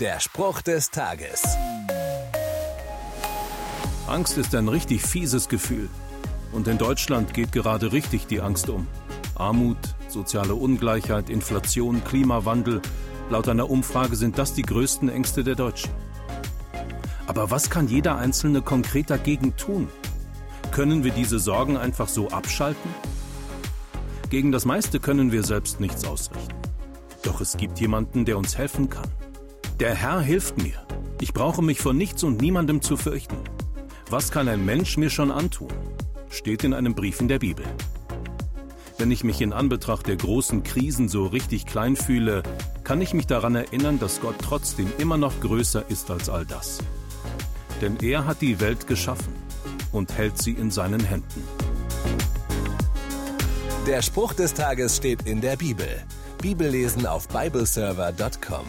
Der Spruch des Tages. Angst ist ein richtig fieses Gefühl. Und in Deutschland geht gerade richtig die Angst um. Armut, soziale Ungleichheit, Inflation, Klimawandel. Laut einer Umfrage sind das die größten Ängste der Deutschen. Aber was kann jeder Einzelne konkret dagegen tun? Können wir diese Sorgen einfach so abschalten? Gegen das meiste können wir selbst nichts ausrichten. Doch es gibt jemanden, der uns helfen kann. Der Herr hilft mir. Ich brauche mich vor nichts und niemandem zu fürchten. Was kann ein Mensch mir schon antun? Steht in einem Brief in der Bibel. Wenn ich mich in Anbetracht der großen Krisen so richtig klein fühle, kann ich mich daran erinnern, dass Gott trotzdem immer noch größer ist als all das. Denn er hat die Welt geschaffen und hält sie in seinen Händen. Der Spruch des Tages steht in der Bibel. Bibellesen auf bibleserver.com.